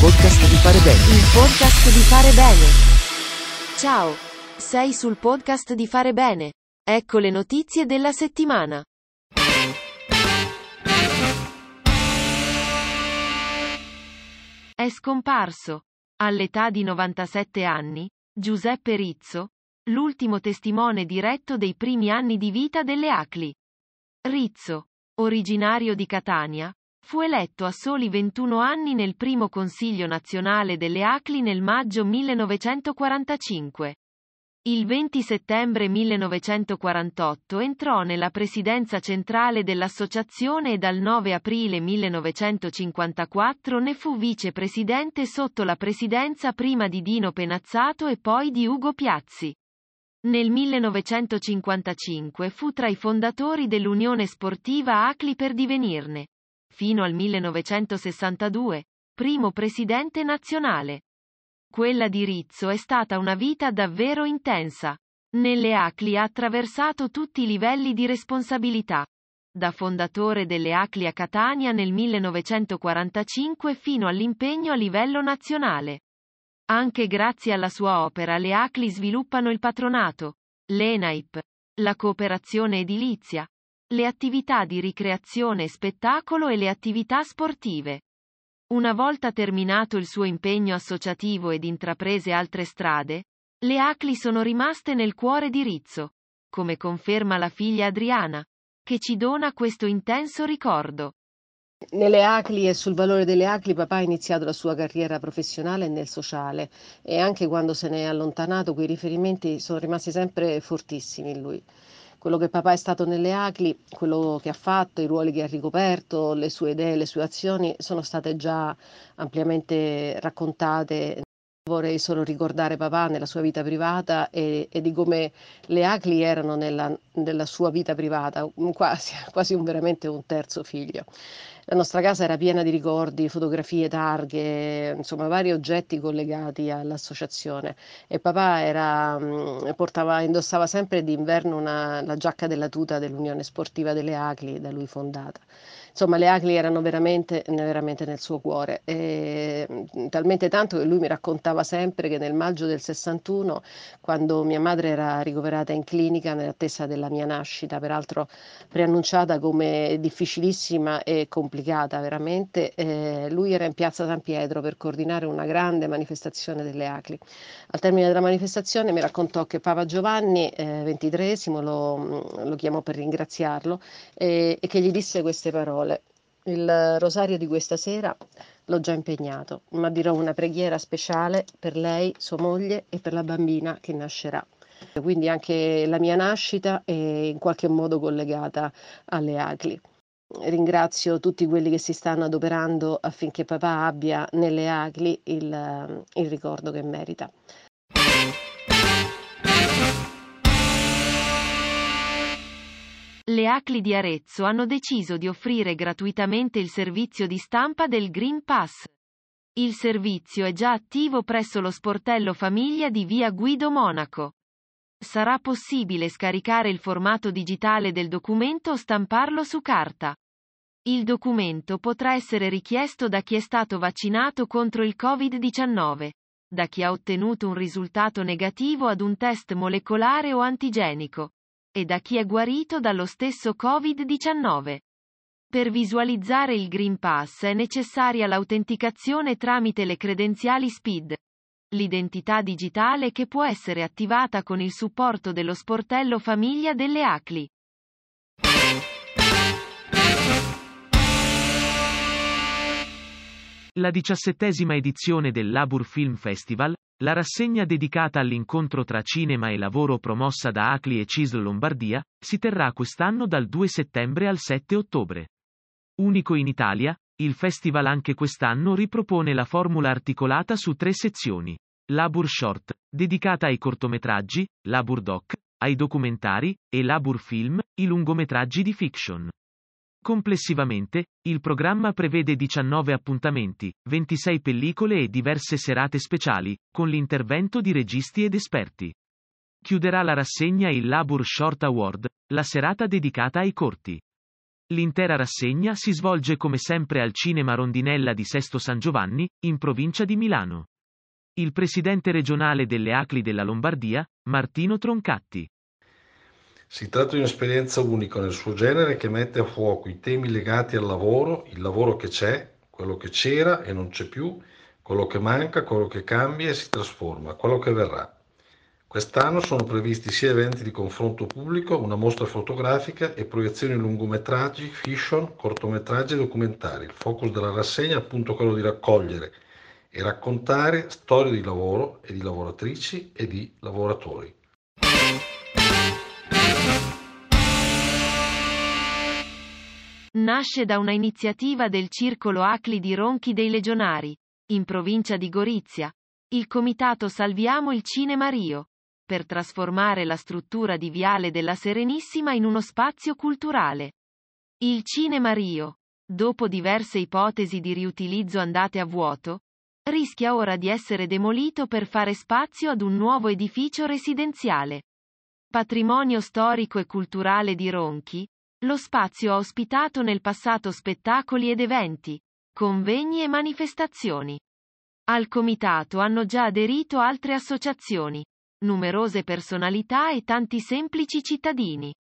podcast di fare bene. Il podcast di fare bene. Ciao. Sei sul podcast di fare bene. Ecco le notizie della settimana. È scomparso, all'età di 97 anni, Giuseppe Rizzo, l'ultimo testimone diretto dei primi anni di vita delle Acli. Rizzo, originario di Catania, fu eletto a soli 21 anni nel primo Consiglio nazionale delle Acli nel maggio 1945. Il 20 settembre 1948 entrò nella presidenza centrale dell'associazione e dal 9 aprile 1954 ne fu vicepresidente sotto la presidenza prima di Dino Penazzato e poi di Ugo Piazzi. Nel 1955 fu tra i fondatori dell'Unione Sportiva Acli per divenirne, fino al 1962, primo presidente nazionale. Quella di Rizzo è stata una vita davvero intensa. Nelle Acli ha attraversato tutti i livelli di responsabilità. Da fondatore delle Acli a Catania nel 1945 fino all'impegno a livello nazionale. Anche grazie alla sua opera le Acli sviluppano il patronato, l'ENAIP, la cooperazione edilizia, le attività di ricreazione e spettacolo e le attività sportive. Una volta terminato il suo impegno associativo ed intraprese altre strade, le Acli sono rimaste nel cuore di Rizzo, come conferma la figlia Adriana, che ci dona questo intenso ricordo. Nelle ACLI e sul valore delle ACLI papà ha iniziato la sua carriera professionale nel sociale e anche quando se ne è allontanato quei riferimenti sono rimasti sempre fortissimi in lui quello che papà è stato nelle ACLI, quello che ha fatto, i ruoli che ha ricoperto, le sue idee, le sue azioni sono state già ampiamente raccontate. Vorrei solo ricordare papà nella sua vita privata e, e di come le ACLI erano nella, nella sua vita privata, quasi, quasi un, veramente un terzo figlio. La nostra casa era piena di ricordi, fotografie, targhe, insomma vari oggetti collegati all'associazione e papà era, mm, portava, indossava sempre d'inverno una, la giacca della tuta dell'Unione Sportiva delle Acli, da lui fondata. Insomma, le Acli erano veramente, veramente nel suo cuore, e, mm, talmente tanto che lui mi raccontava sempre che nel maggio del 61, quando mia madre era ricoverata in clinica nell'attesa della mia nascita, peraltro preannunciata come difficilissima e complicata veramente, eh, lui era in piazza San Pietro per coordinare una grande manifestazione delle Acli. Al termine della manifestazione mi raccontò che Papa Giovanni eh, XXIII lo, mm, lo, chiamò per ringraziarlo e, e che gli disse queste parole. Il rosario di questa sera l'ho già impegnato, ma dirò una preghiera speciale per lei, sua moglie e per la bambina che nascerà. Quindi anche la mia nascita è in qualche modo collegata alle ACLI. Ringrazio tutti quelli che si stanno adoperando affinché papà abbia nelle ACLI il, il ricordo che merita. Le ACLI di Arezzo hanno deciso di offrire gratuitamente il servizio di stampa del Green Pass. Il servizio è già attivo presso lo sportello famiglia di via Guido Monaco. Sarà possibile scaricare il formato digitale del documento o stamparlo su carta. Il documento potrà essere richiesto da chi è stato vaccinato contro il Covid-19, da chi ha ottenuto un risultato negativo ad un test molecolare o antigenico, e da chi è guarito dallo stesso Covid-19. Per visualizzare il Green Pass è necessaria l'autenticazione tramite le credenziali SPID. L'identità digitale che può essere attivata con il supporto dello sportello famiglia delle ACLI. La diciassettesima edizione del Labur Film Festival, la rassegna dedicata all'incontro tra cinema e lavoro promossa da Acli e CISL Lombardia, si terrà quest'anno dal 2 settembre al 7 ottobre. Unico in Italia, il festival anche quest'anno ripropone la formula articolata su tre sezioni. Labur Short, dedicata ai cortometraggi, Labur Doc, ai documentari, e Labur Film, i lungometraggi di fiction. Complessivamente, il programma prevede 19 appuntamenti, 26 pellicole e diverse serate speciali, con l'intervento di registi ed esperti. Chiuderà la rassegna il Labur Short Award, la serata dedicata ai corti. L'intera rassegna si svolge come sempre al Cinema Rondinella di Sesto San Giovanni, in provincia di Milano. Il presidente regionale delle ACLI della Lombardia, Martino Troncatti. Si tratta di un'esperienza unica nel suo genere che mette a fuoco i temi legati al lavoro, il lavoro che c'è, quello che c'era e non c'è più, quello che manca, quello che cambia e si trasforma, quello che verrà. Quest'anno sono previsti sia eventi di confronto pubblico, una mostra fotografica e proiezioni lungometraggi, fiction, cortometraggi e documentari. Il focus della rassegna è appunto quello di raccogliere e raccontare storie di lavoro e di lavoratrici e di lavoratori. Nasce da una iniziativa del Circolo Acli di Ronchi dei Legionari, in provincia di Gorizia, il comitato Salviamo il Cinema Rio, per trasformare la struttura di Viale della Serenissima in uno spazio culturale. Il Cinema Rio, dopo diverse ipotesi di riutilizzo andate a vuoto, rischia ora di essere demolito per fare spazio ad un nuovo edificio residenziale. Patrimonio storico e culturale di Ronchi, lo spazio ha ospitato nel passato spettacoli ed eventi, convegni e manifestazioni. Al comitato hanno già aderito altre associazioni, numerose personalità e tanti semplici cittadini.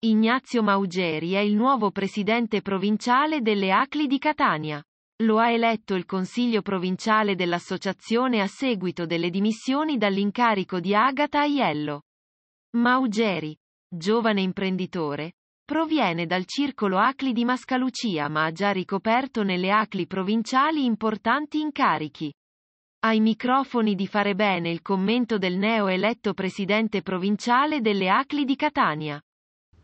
Ignazio Maugeri è il nuovo presidente provinciale delle ACLI di Catania. Lo ha eletto il Consiglio provinciale dell'associazione a seguito delle dimissioni dall'incarico di Agata Aiello. Maugeri, giovane imprenditore, proviene dal circolo ACLI di Mascalucia ma ha già ricoperto nelle ACLI provinciali importanti incarichi. Ai microfoni di Fare Bene il commento del neo eletto presidente provinciale delle ACLI di Catania.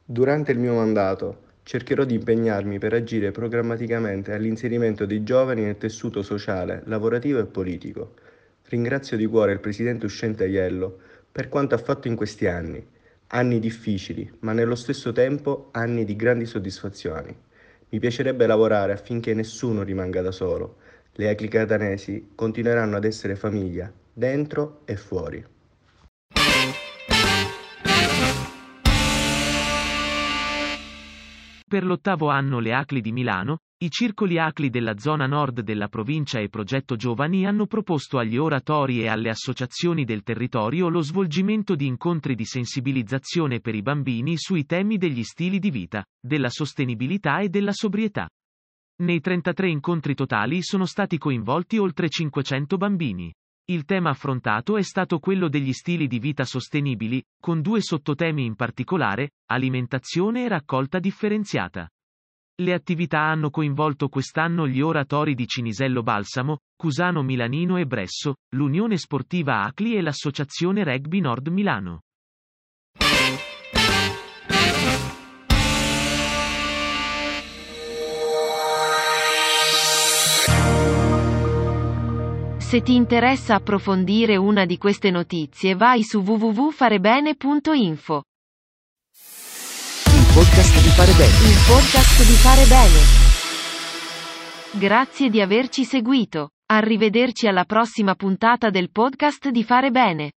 Durante il mio mandato cercherò di impegnarmi per agire programmaticamente all'inserimento dei giovani nel tessuto sociale, lavorativo e politico. Ringrazio di cuore il presidente uscente Aiello per quanto ha fatto in questi anni, anni difficili, ma nello stesso tempo anni di grandi soddisfazioni. Mi piacerebbe lavorare affinché nessuno rimanga da solo. Le Acli catanesi continueranno ad essere famiglia, dentro e fuori. Per l'ottavo anno le ACLI di Milano, i circoli ACLI della zona nord della provincia e Progetto Giovani hanno proposto agli oratori e alle associazioni del territorio lo svolgimento di incontri di sensibilizzazione per i bambini sui temi degli stili di vita, della sostenibilità e della sobrietà. Nei 33 incontri totali sono stati coinvolti oltre 500 bambini. Il tema affrontato è stato quello degli stili di vita sostenibili, con due sottotemi in particolare, alimentazione e raccolta differenziata. Le attività hanno coinvolto quest'anno gli oratori di Cinisello Balsamo, Cusano Milanino e Bresso, l'Unione Sportiva Acli e l'Associazione Rugby Nord Milano. Se ti interessa approfondire una di queste notizie vai su www.farebene.info. Podcast di Fare Bene. Il podcast di Fare Bene. Grazie di averci seguito. Arrivederci alla prossima puntata del podcast di Fare Bene.